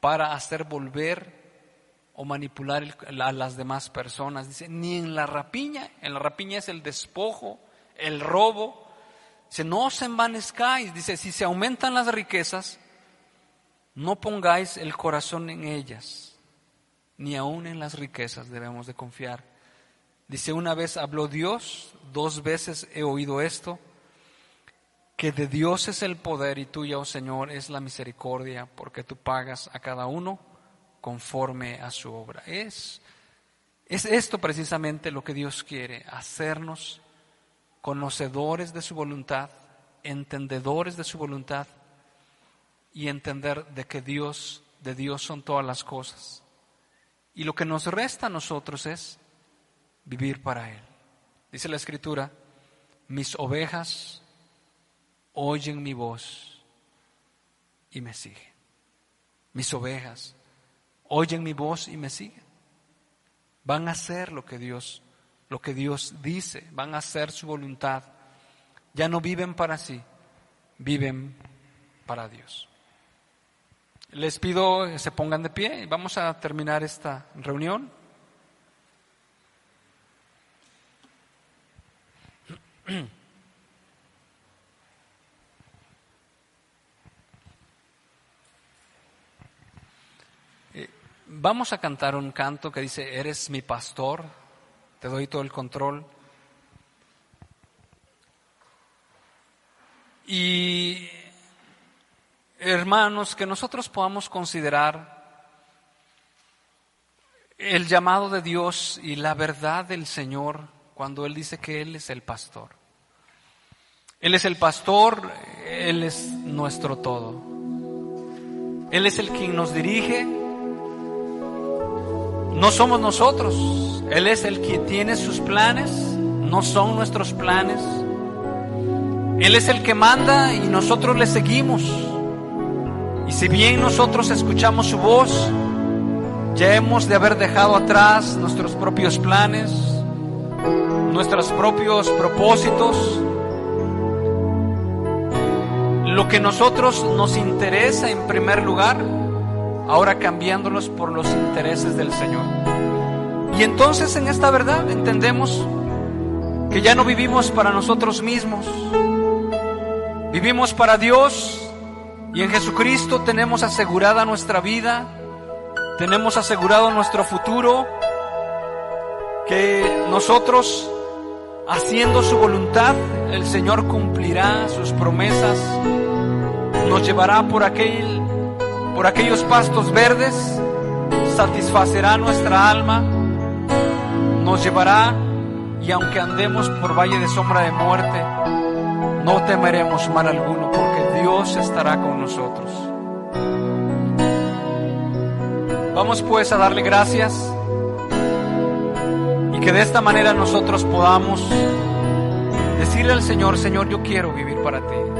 para hacer volver o manipular a las demás personas. Dice, ni en la rapiña, en la rapiña es el despojo, el robo. Dice, no os envanezcáis. Dice, si se aumentan las riquezas, no pongáis el corazón en ellas, ni aun en las riquezas debemos de confiar. Dice, una vez habló Dios, dos veces he oído esto, que de Dios es el poder y tuya, oh Señor, es la misericordia, porque tú pagas a cada uno conforme a su obra. Es, es esto precisamente lo que Dios quiere, hacernos conocedores de su voluntad, entendedores de su voluntad y entender de que Dios, de Dios son todas las cosas. Y lo que nos resta a nosotros es vivir para Él. Dice la Escritura, mis ovejas oyen mi voz y me siguen. Mis ovejas oyen mi voz y me siguen. Van a hacer lo que Dios, lo que Dios dice, van a hacer su voluntad. Ya no viven para sí, viven para Dios. Les pido que se pongan de pie vamos a terminar esta reunión. vamos a cantar un canto que dice, eres mi pastor, te doy todo el control. Y hermanos, que nosotros podamos considerar el llamado de Dios y la verdad del Señor cuando Él dice que Él es el pastor. Él es el pastor, Él es nuestro todo. Él es el quien nos dirige. No somos nosotros. Él es el que tiene sus planes, no son nuestros planes. Él es el que manda y nosotros le seguimos. Y si bien nosotros escuchamos su voz, ya hemos de haber dejado atrás nuestros propios planes, nuestros propios propósitos, lo que nosotros nos interesa en primer lugar, ahora cambiándolos por los intereses del Señor. Y entonces en esta verdad entendemos que ya no vivimos para nosotros mismos, vivimos para Dios y en Jesucristo tenemos asegurada nuestra vida, tenemos asegurado nuestro futuro, que nosotros haciendo su voluntad, el Señor cumplirá sus promesas nos llevará por, aquel, por aquellos pastos verdes, satisfacerá nuestra alma, nos llevará y aunque andemos por valle de sombra de muerte, no temeremos mal alguno porque Dios estará con nosotros. Vamos pues a darle gracias y que de esta manera nosotros podamos decirle al Señor, Señor, yo quiero vivir para ti.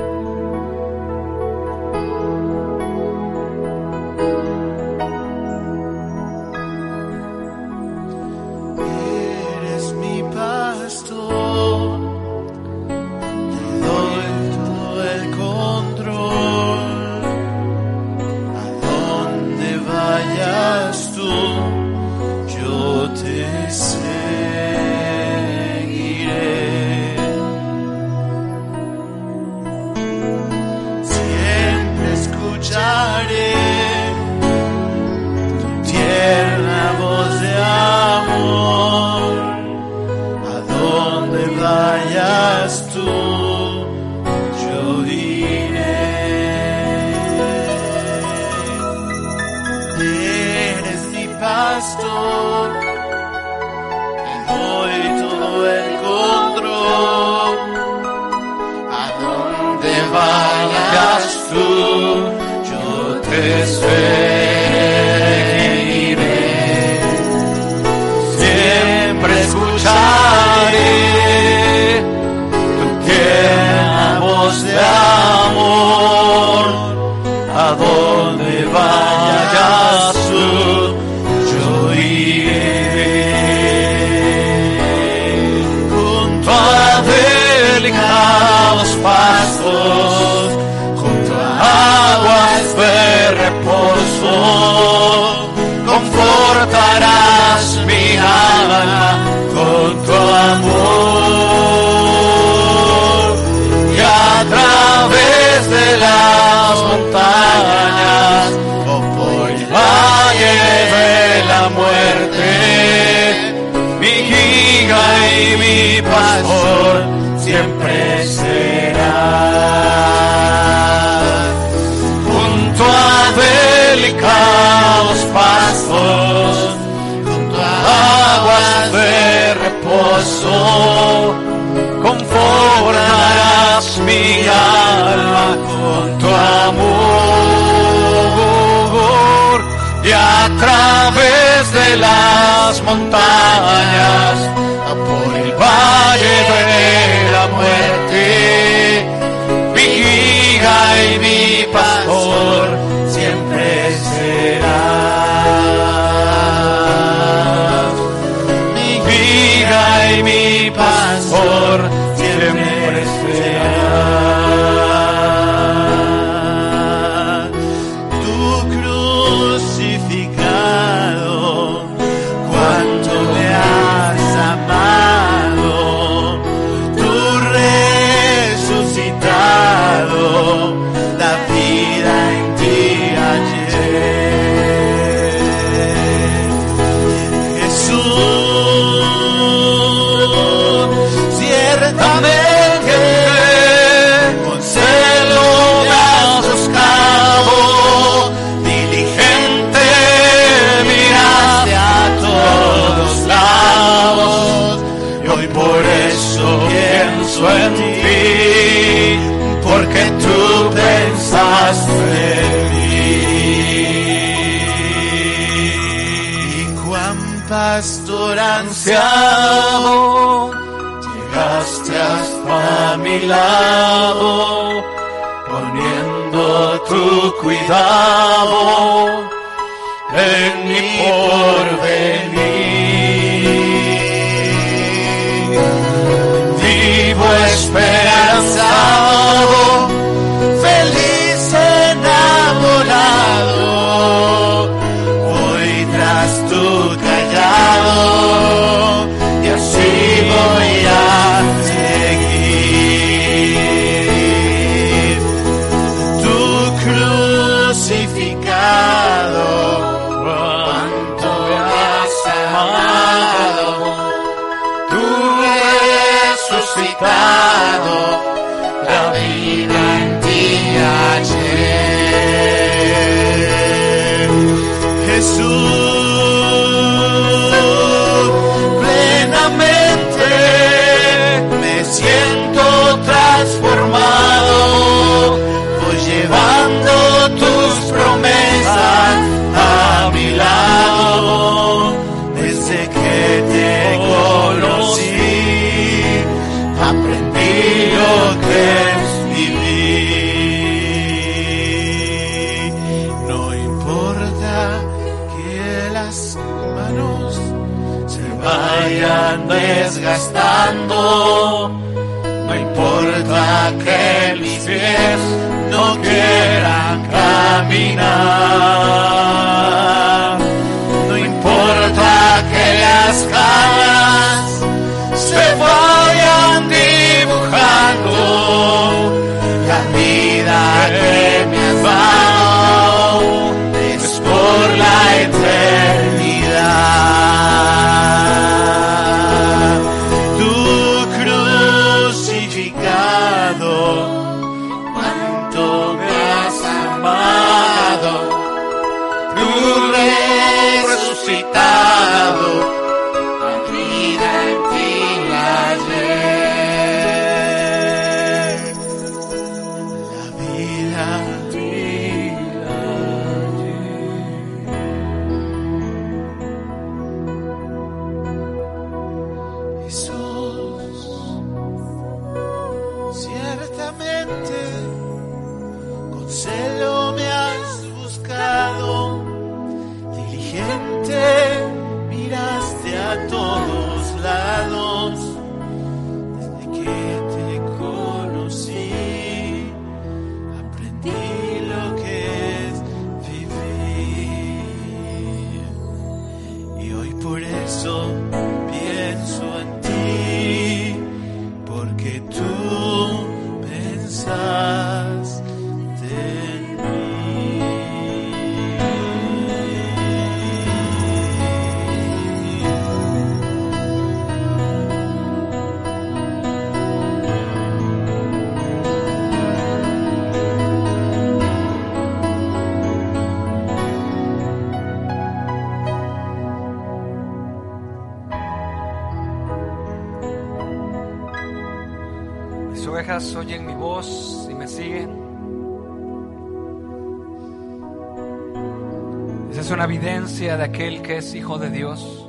De aquel que es hijo de Dios,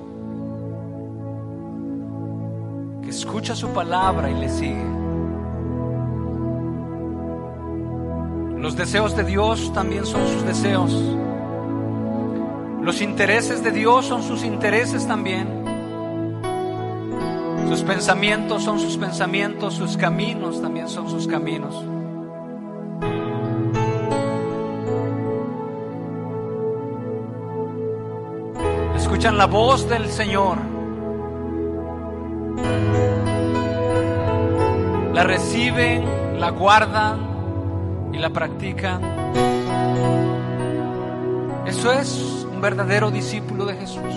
que escucha su palabra y le sigue. Los deseos de Dios también son sus deseos. Los intereses de Dios son sus intereses también. Sus pensamientos son sus pensamientos, sus caminos también son sus caminos. Escuchan la voz del Señor. La reciben, la guardan y la practican. Eso es un verdadero discípulo de Jesús.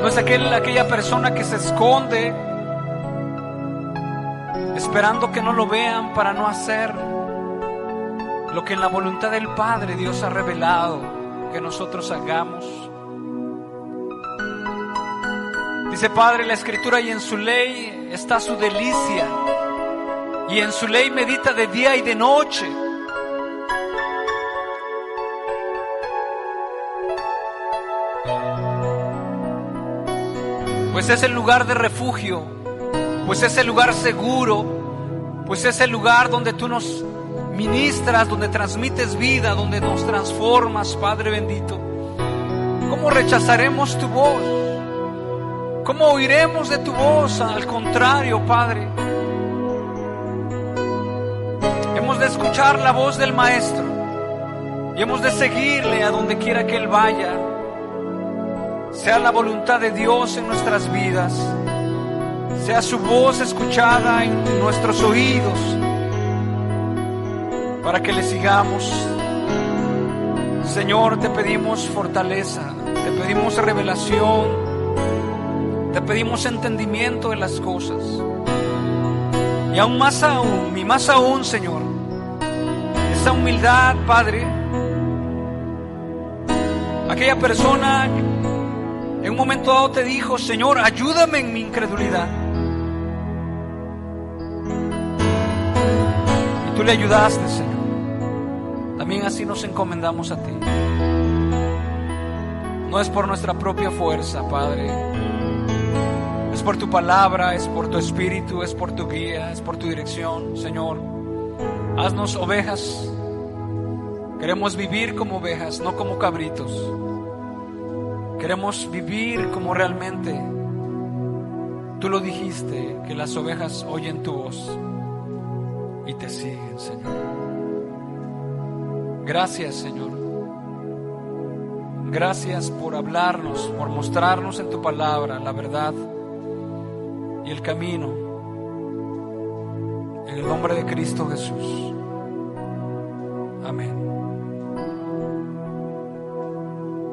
No es aquel, aquella persona que se esconde esperando que no lo vean para no hacer lo que en la voluntad del Padre Dios ha revelado que nosotros hagamos. Dice Padre, la Escritura y en su ley está su delicia y en su ley medita de día y de noche. pues es el lugar de refugio, pues es el lugar seguro, pues es el lugar donde tú nos ministras, donde transmites vida, donde nos transformas, Padre bendito. ¿Cómo rechazaremos tu voz? ¿Cómo oiremos de tu voz? Al contrario, Padre. Hemos de escuchar la voz del Maestro y hemos de seguirle a donde quiera que Él vaya sea la voluntad de Dios en nuestras vidas, sea su voz escuchada en nuestros oídos, para que le sigamos. Señor, te pedimos fortaleza, te pedimos revelación, te pedimos entendimiento de las cosas. Y aún más aún, y más aún, Señor, esa humildad, Padre, aquella persona en un momento dado te dijo, Señor, ayúdame en mi incredulidad. Tú le ayudaste, Señor. También así nos encomendamos a ti. No es por nuestra propia fuerza, Padre. Es por tu palabra, es por tu espíritu, es por tu guía, es por tu dirección, Señor. Haznos ovejas. Queremos vivir como ovejas, no como cabritos. Queremos vivir como realmente tú lo dijiste, que las ovejas oyen tu voz y te siguen, Señor. Gracias, Señor. Gracias por hablarnos, por mostrarnos en tu palabra la verdad y el camino. En el nombre de Cristo Jesús. Amén.